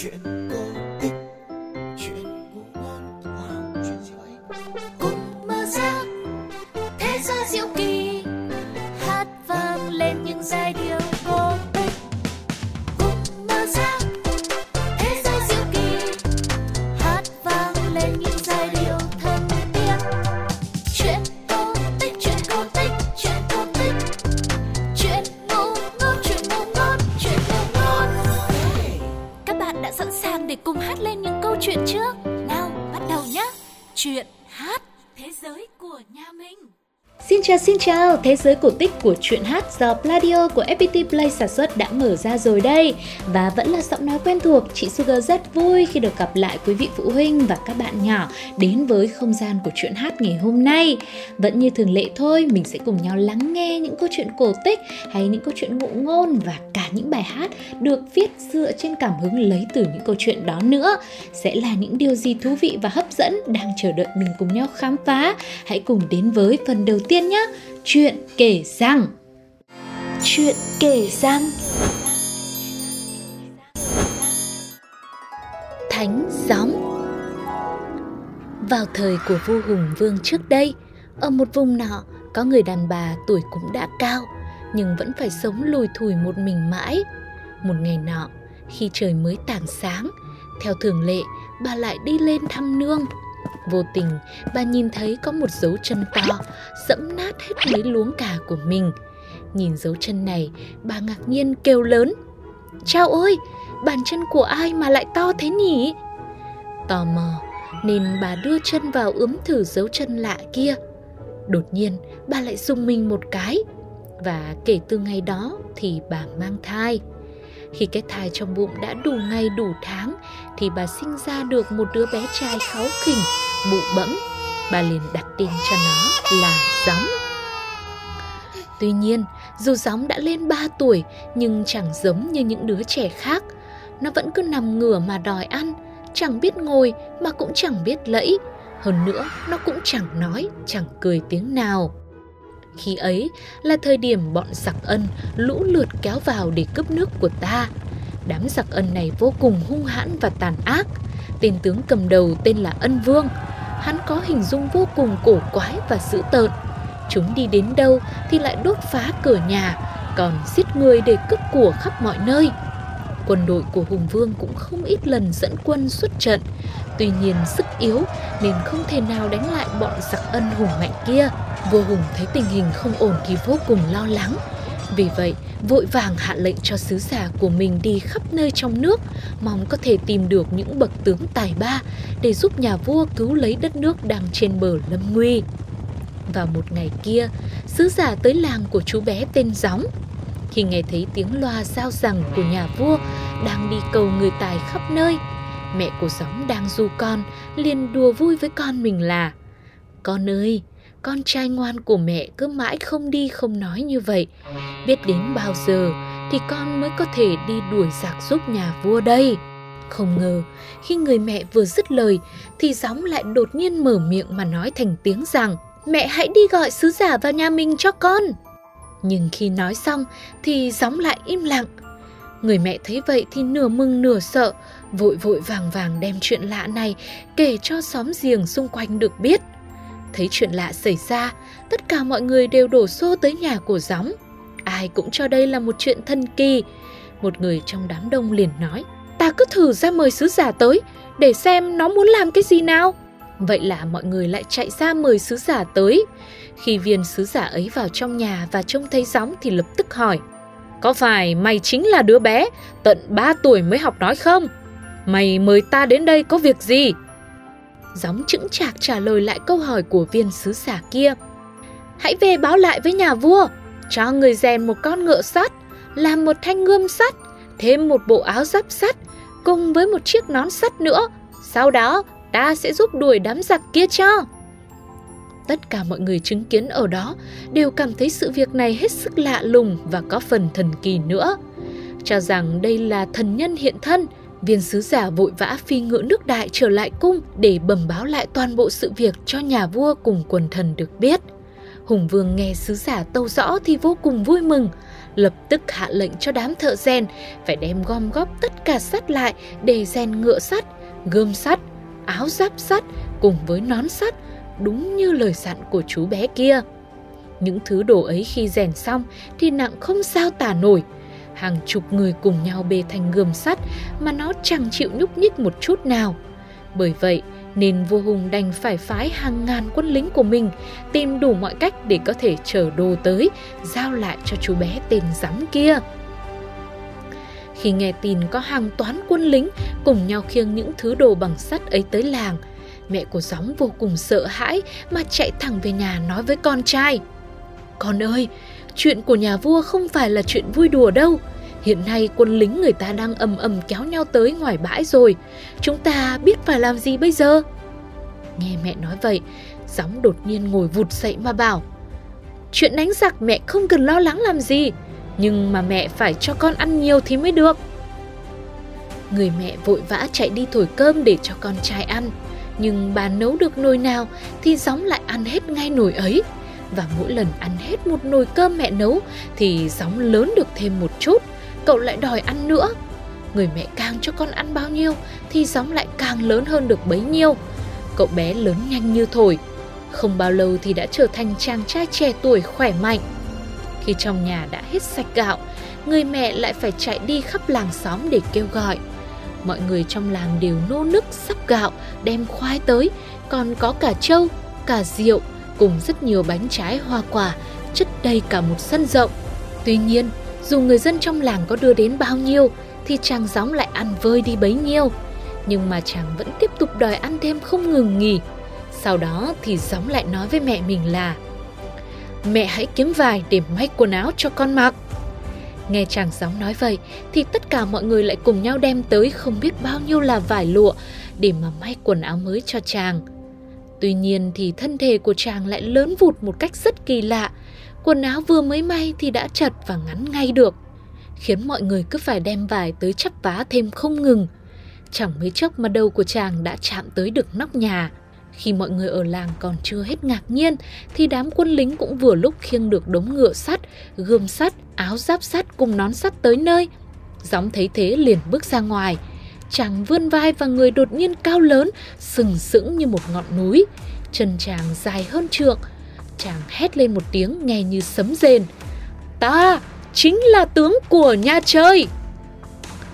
chuyện cổ chuyện trước. Nào bắt đầu nhé chuyện hát thế giới của nhà mình Xin chào xin chào, thế giới cổ tích của truyện hát do Pladio của FPT Play sản xuất đã mở ra rồi đây. Và vẫn là giọng nói quen thuộc, chị Sugar rất vui khi được gặp lại quý vị phụ huynh và các bạn nhỏ đến với không gian của truyện hát ngày hôm nay. Vẫn như thường lệ thôi, mình sẽ cùng nhau lắng nghe những câu chuyện cổ tích hay những câu chuyện ngụ ngôn và cả những bài hát được viết dựa trên cảm hứng lấy từ những câu chuyện đó nữa. Sẽ là những điều gì thú vị và hấp dẫn đang chờ đợi mình cùng nhau khám phá. Hãy cùng đến với phần đầu tiên nhé Chuyện kể rằng. Chuyện kể rằng. Thánh gióng. Vào thời của vua Hùng Vương trước đây Ở một vùng nọ có người đàn bà tuổi cũng đã cao Nhưng vẫn phải sống lùi thủi một mình mãi. Một ngày nọ khi trời mới tảng sáng Theo thường lệ bà lại đi lên thăm nương Vô tình, bà nhìn thấy có một dấu chân to, dẫm nát hết mấy luống cà của mình. Nhìn dấu chân này, bà ngạc nhiên kêu lớn. Chao ơi, bàn chân của ai mà lại to thế nhỉ? Tò mò, nên bà đưa chân vào ướm thử dấu chân lạ kia. Đột nhiên, bà lại dùng mình một cái. Và kể từ ngày đó thì bà mang thai. Khi cái thai trong bụng đã đủ ngày đủ tháng thì bà sinh ra được một đứa bé trai kháu khỉnh, bụ bẫm. Bà liền đặt tên cho nó là Gióng. Tuy nhiên, dù Gióng đã lên 3 tuổi nhưng chẳng giống như những đứa trẻ khác. Nó vẫn cứ nằm ngửa mà đòi ăn, chẳng biết ngồi mà cũng chẳng biết lẫy. Hơn nữa, nó cũng chẳng nói, chẳng cười tiếng nào. Khi ấy là thời điểm bọn giặc ân lũ lượt kéo vào để cướp nước của ta. Đám giặc ân này vô cùng hung hãn và tàn ác. Tên tướng cầm đầu tên là Ân Vương. Hắn có hình dung vô cùng cổ quái và dữ tợn. Chúng đi đến đâu thì lại đốt phá cửa nhà, còn giết người để cướp của khắp mọi nơi. Quân đội của Hùng Vương cũng không ít lần dẫn quân xuất trận. Tuy nhiên sức yếu nên không thể nào đánh lại bọn giặc ân hùng mạnh kia. Vua Hùng thấy tình hình không ổn thì vô cùng lo lắng. Vì vậy, vội vàng hạ lệnh cho sứ giả của mình đi khắp nơi trong nước, mong có thể tìm được những bậc tướng tài ba để giúp nhà vua cứu lấy đất nước đang trên bờ lâm nguy. Vào một ngày kia, sứ giả tới làng của chú bé tên Gióng. Khi nghe thấy tiếng loa giao rằng của nhà vua đang đi cầu người tài khắp nơi, mẹ của Gióng đang du con liền đùa vui với con mình là Con ơi, con trai ngoan của mẹ cứ mãi không đi không nói như vậy. Biết đến bao giờ thì con mới có thể đi đuổi giặc giúp nhà vua đây. Không ngờ, khi người mẹ vừa dứt lời thì gióng lại đột nhiên mở miệng mà nói thành tiếng rằng Mẹ hãy đi gọi sứ giả vào nhà mình cho con. Nhưng khi nói xong thì gióng lại im lặng. Người mẹ thấy vậy thì nửa mừng nửa sợ, vội vội vàng vàng đem chuyện lạ này kể cho xóm giềng xung quanh được biết. Thấy chuyện lạ xảy ra, tất cả mọi người đều đổ xô tới nhà của gióng. Ai cũng cho đây là một chuyện thần kỳ. Một người trong đám đông liền nói, ta cứ thử ra mời sứ giả tới, để xem nó muốn làm cái gì nào. Vậy là mọi người lại chạy ra mời sứ giả tới. Khi viên sứ giả ấy vào trong nhà và trông thấy gióng thì lập tức hỏi, có phải mày chính là đứa bé, tận 3 tuổi mới học nói không? Mày mời ta đến đây có việc gì? Gióng chững chạc trả lời lại câu hỏi của viên sứ giả kia. Hãy về báo lại với nhà vua, cho người rèn một con ngựa sắt, làm một thanh gươm sắt, thêm một bộ áo giáp sắt, cùng với một chiếc nón sắt nữa. Sau đó, ta sẽ giúp đuổi đám giặc kia cho. Tất cả mọi người chứng kiến ở đó đều cảm thấy sự việc này hết sức lạ lùng và có phần thần kỳ nữa. Cho rằng đây là thần nhân hiện thân, viên sứ giả vội vã phi ngựa nước đại trở lại cung để bẩm báo lại toàn bộ sự việc cho nhà vua cùng quần thần được biết. Hùng vương nghe sứ giả tâu rõ thì vô cùng vui mừng, lập tức hạ lệnh cho đám thợ rèn phải đem gom góp tất cả sắt lại để rèn ngựa sắt, gươm sắt, áo giáp sắt cùng với nón sắt, đúng như lời dặn của chú bé kia. Những thứ đồ ấy khi rèn xong thì nặng không sao tả nổi. Hàng chục người cùng nhau bê thành gươm sắt mà nó chẳng chịu nhúc nhích một chút nào. Bởi vậy, nên vua Hùng đành phải phái hàng ngàn quân lính của mình tìm đủ mọi cách để có thể chở đồ tới, giao lại cho chú bé tên rắm kia. Khi nghe tin có hàng toán quân lính cùng nhau khiêng những thứ đồ bằng sắt ấy tới làng, mẹ của gióng vô cùng sợ hãi mà chạy thẳng về nhà nói với con trai. Con ơi, chuyện của nhà vua không phải là chuyện vui đùa đâu. Hiện nay quân lính người ta đang ầm ầm kéo nhau tới ngoài bãi rồi. Chúng ta biết phải làm gì bây giờ? Nghe mẹ nói vậy, gióng đột nhiên ngồi vụt dậy mà bảo. Chuyện đánh giặc mẹ không cần lo lắng làm gì. Nhưng mà mẹ phải cho con ăn nhiều thì mới được. Người mẹ vội vã chạy đi thổi cơm để cho con trai ăn. Nhưng bà nấu được nồi nào thì gióng lại ăn hết ngay nồi ấy. Và mỗi lần ăn hết một nồi cơm mẹ nấu thì gióng lớn được thêm một chút cậu lại đòi ăn nữa. Người mẹ càng cho con ăn bao nhiêu thì gióng lại càng lớn hơn được bấy nhiêu. Cậu bé lớn nhanh như thổi. Không bao lâu thì đã trở thành chàng trai trẻ tuổi khỏe mạnh. Khi trong nhà đã hết sạch gạo, người mẹ lại phải chạy đi khắp làng xóm để kêu gọi. Mọi người trong làng đều nô nức sắp gạo, đem khoai tới, còn có cả trâu, cả rượu, cùng rất nhiều bánh trái hoa quả, chất đầy cả một sân rộng. Tuy nhiên, dù người dân trong làng có đưa đến bao nhiêu thì chàng gióng lại ăn vơi đi bấy nhiêu. Nhưng mà chàng vẫn tiếp tục đòi ăn thêm không ngừng nghỉ. Sau đó thì gióng lại nói với mẹ mình là Mẹ hãy kiếm vải để may quần áo cho con mặc. Nghe chàng gióng nói vậy thì tất cả mọi người lại cùng nhau đem tới không biết bao nhiêu là vải lụa để mà may quần áo mới cho chàng. Tuy nhiên thì thân thể của chàng lại lớn vụt một cách rất kỳ lạ, quần áo vừa mới may thì đã chật và ngắn ngay được, khiến mọi người cứ phải đem vải tới chắp vá thêm không ngừng. Chẳng mấy chốc mà đầu của chàng đã chạm tới được nóc nhà. Khi mọi người ở làng còn chưa hết ngạc nhiên thì đám quân lính cũng vừa lúc khiêng được đống ngựa sắt, gươm sắt, áo giáp sắt cùng nón sắt tới nơi. Gióng thấy thế liền bước ra ngoài. Chàng vươn vai và người đột nhiên cao lớn, sừng sững như một ngọn núi. Chân chàng dài hơn trượng, Chàng hét lên một tiếng nghe như sấm rền. Ta chính là tướng của nhà chơi.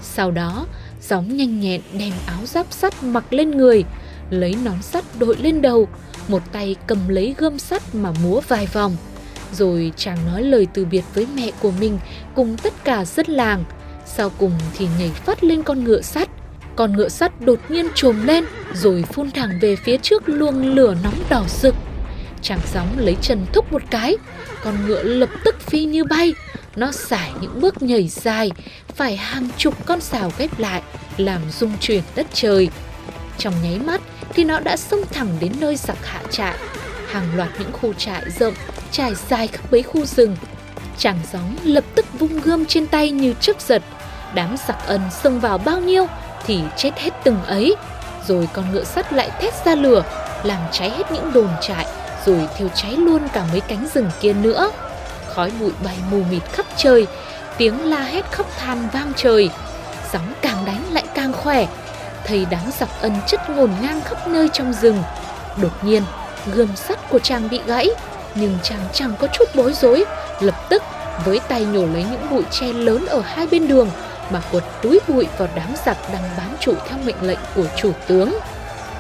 Sau đó, gióng nhanh nhẹn đem áo giáp sắt mặc lên người, lấy nón sắt đội lên đầu, một tay cầm lấy gươm sắt mà múa vài vòng. Rồi chàng nói lời từ biệt với mẹ của mình cùng tất cả dân làng. Sau cùng thì nhảy phát lên con ngựa sắt. Con ngựa sắt đột nhiên trồm lên rồi phun thẳng về phía trước luồng lửa nóng đỏ rực. Chàng sóng lấy chân thúc một cái, con ngựa lập tức phi như bay. Nó xải những bước nhảy dài, phải hàng chục con xào ghép lại, làm rung chuyển đất trời. Trong nháy mắt thì nó đã xông thẳng đến nơi giặc hạ trại. Hàng loạt những khu trại rộng, trải dài khắp mấy khu rừng. Chàng gióng lập tức vung gươm trên tay như chớp giật. Đám giặc ân xông vào bao nhiêu thì chết hết từng ấy. Rồi con ngựa sắt lại thét ra lửa, làm cháy hết những đồn trại rồi thiêu cháy luôn cả mấy cánh rừng kia nữa. Khói bụi bay mù mịt khắp trời, tiếng la hét khóc than vang trời. Sóng càng đánh lại càng khỏe, thấy đám giặc ân chất ngổn ngang khắp nơi trong rừng. Đột nhiên, gươm sắt của chàng bị gãy, nhưng chàng chẳng có chút bối rối, lập tức với tay nhổ lấy những bụi tre lớn ở hai bên đường mà quật túi bụi vào đám giặc đang bám trụ theo mệnh lệnh của chủ tướng.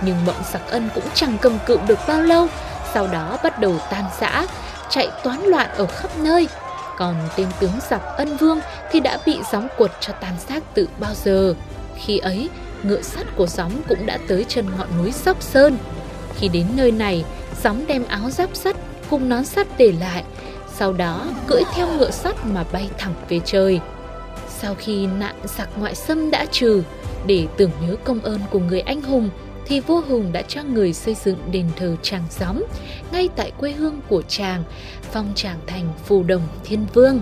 Nhưng mộng giặc ân cũng chẳng cầm cự được bao lâu sau đó bắt đầu tan rã, chạy toán loạn ở khắp nơi. Còn tên tướng giặc ân vương thì đã bị gióng cuột cho tan xác từ bao giờ. Khi ấy, ngựa sắt của gióng cũng đã tới chân ngọn núi Sóc Sơn. Khi đến nơi này, gióng đem áo giáp sắt cùng nón sắt để lại, sau đó cưỡi theo ngựa sắt mà bay thẳng về trời. Sau khi nạn giặc ngoại xâm đã trừ, để tưởng nhớ công ơn của người anh hùng, thì vua Hùng đã cho người xây dựng đền thờ Tràng Gióng ngay tại quê hương của chàng, phong tràng thành Phù Đồng Thiên Vương.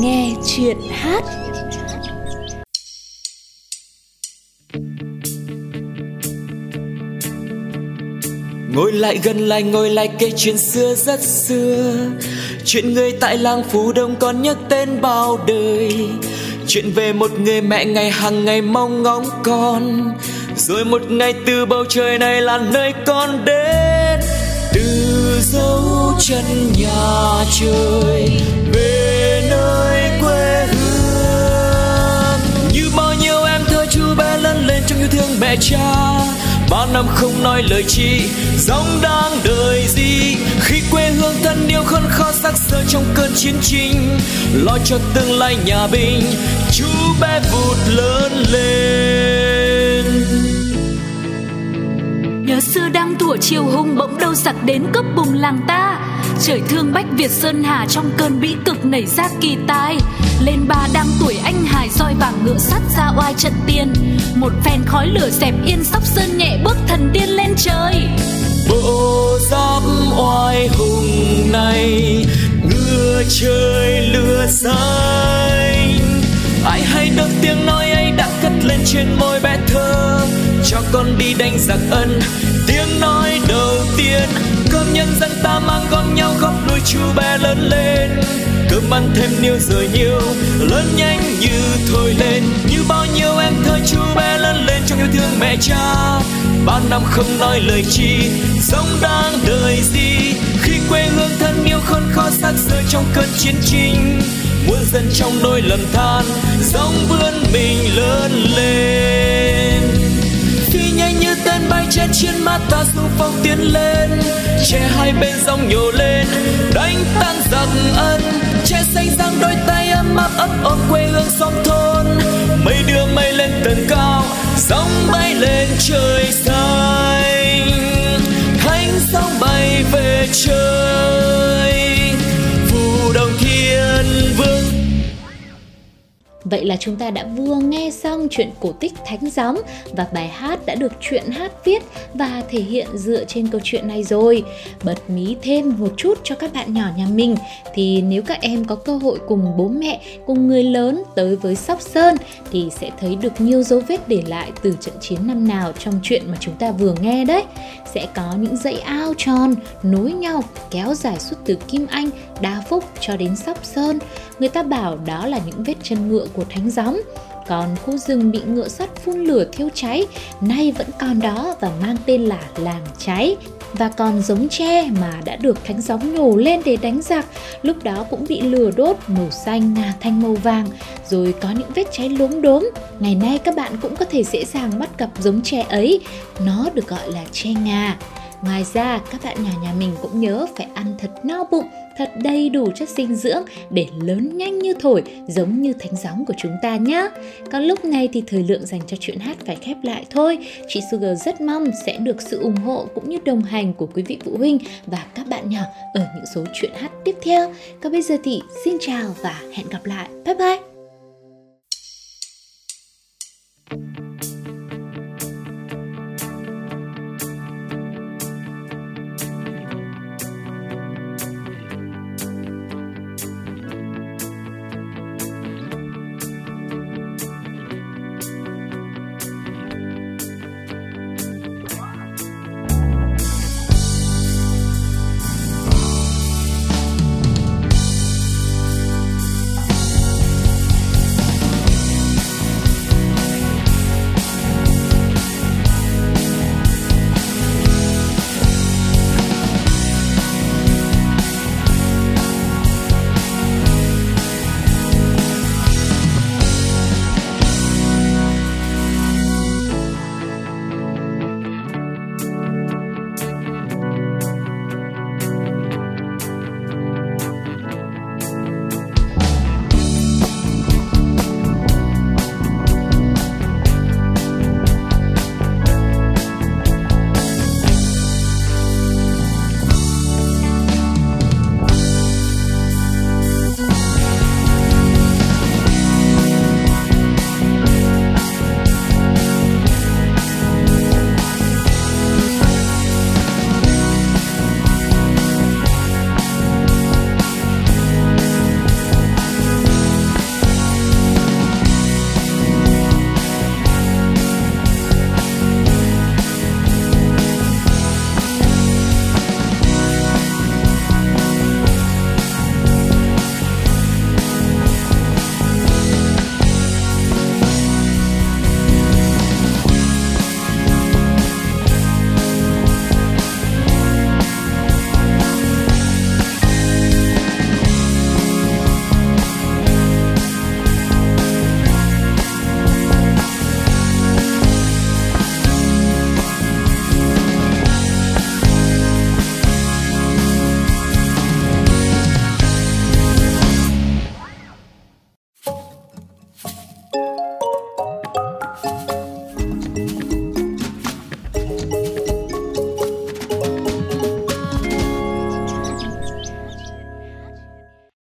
Nghe chuyện hát ngồi lại gần lại, ngồi lại kể chuyện xưa, rất xưa. Chuyện người tại làng phú đông còn nhắc tên bao đời. Chuyện về một người mẹ ngày hàng ngày mong ngóng con. Rồi một ngày từ bầu trời này là nơi con đến. Từ dấu chân nhà trời về năm không nói lời chi dòng đang đời gì. Khi quê hương thân yêu khốn khó sắc sơ trong cơn chiến tranh, lo cho tương lai nhà bình chú bé vụt lớn lên. Nhớ xưa đang thủa chiều hung bỗng đâu giặc đến cướp bùng làng ta. Trời thương bách việt sơn hà trong cơn bĩ cực nảy ra kỳ tai lên ba vàng ngựa sắt ra oai trận tiên. Một phen khói lửa dẹp yên sóc sơn nhẹ bước thần tiên lên trời. Bộ giáp oai hùng này, ngựa trời lửa xanh ai hay được tiếng nói ấy đã cất lên trên môi bé thơ. Cho con đi đánh giặc ân, tiếng nói đầu tiên. Cơm nhân dân ta mang gom nhau góp nuôi chú bé lớn lên. Cơm ăn thêm nhiều rồi nhiều lớn nhanh như thôi lên, như bao nhiêu em thơ chú bé lớn lên trong yêu thương mẹ cha. Bao năm không nói lời chi sống đang đời gì? Khi quê hương thân yêu khốn khó xác rơi trong cơn chiến tranh, muôn dân trong nỗi lầm than sống vươn mình lớn lên. Khi nhanh như tên bay trên chiến mã ta xung phong tiến lên, che hai bên dòng nhổ lên, đánh tan giặc ân che xanh giang đôi tay ấm áp ấp ôm quê hương xóm thôn. Mây đưa mây lên tầng cao sóng bay lên trời xanh. Thánh sóng bay về trời. Vậy là chúng ta đã vừa nghe xong chuyện cổ tích Thánh Gióng và bài hát đã được chuyện hát viết và thể hiện dựa trên câu chuyện này rồi. Bật mí thêm một chút cho các bạn nhỏ nhà mình thì nếu các em có cơ hội cùng bố mẹ, cùng người lớn tới với Sóc Sơn thì sẽ thấy được nhiều dấu vết để lại từ trận chiến năm nào trong chuyện mà chúng ta vừa nghe đấy. Sẽ có những dãy ao tròn nối nhau kéo dài suốt từ Kim Anh, Đa Phúc cho đến Sóc Sơn. Người ta bảo đó là những vết chân ngựa của thánh gióng. Còn khu rừng bị ngựa sắt phun lửa thiêu cháy, nay vẫn còn đó và mang tên là làng cháy. Và còn giống tre mà đã được thánh gióng nhổ lên để đánh giặc, lúc đó cũng bị lửa đốt màu xanh ngà thanh màu vàng, rồi có những vết cháy lốm đốm. Ngày nay các bạn cũng có thể dễ dàng bắt gặp giống tre ấy, nó được gọi là tre ngà. Ngoài ra, các bạn nhỏ nhà mình cũng nhớ phải ăn thật no bụng, thật đầy đủ chất dinh dưỡng để lớn nhanh như thổi, giống như thánh gióng của chúng ta nhé. Còn lúc này thì thời lượng dành cho chuyện hát phải khép lại thôi. Chị Sugar rất mong sẽ được sự ủng hộ cũng như đồng hành của quý vị phụ huynh và các bạn nhỏ ở những số chuyện hát tiếp theo. Còn bây giờ thì xin chào và hẹn gặp lại. Bye bye!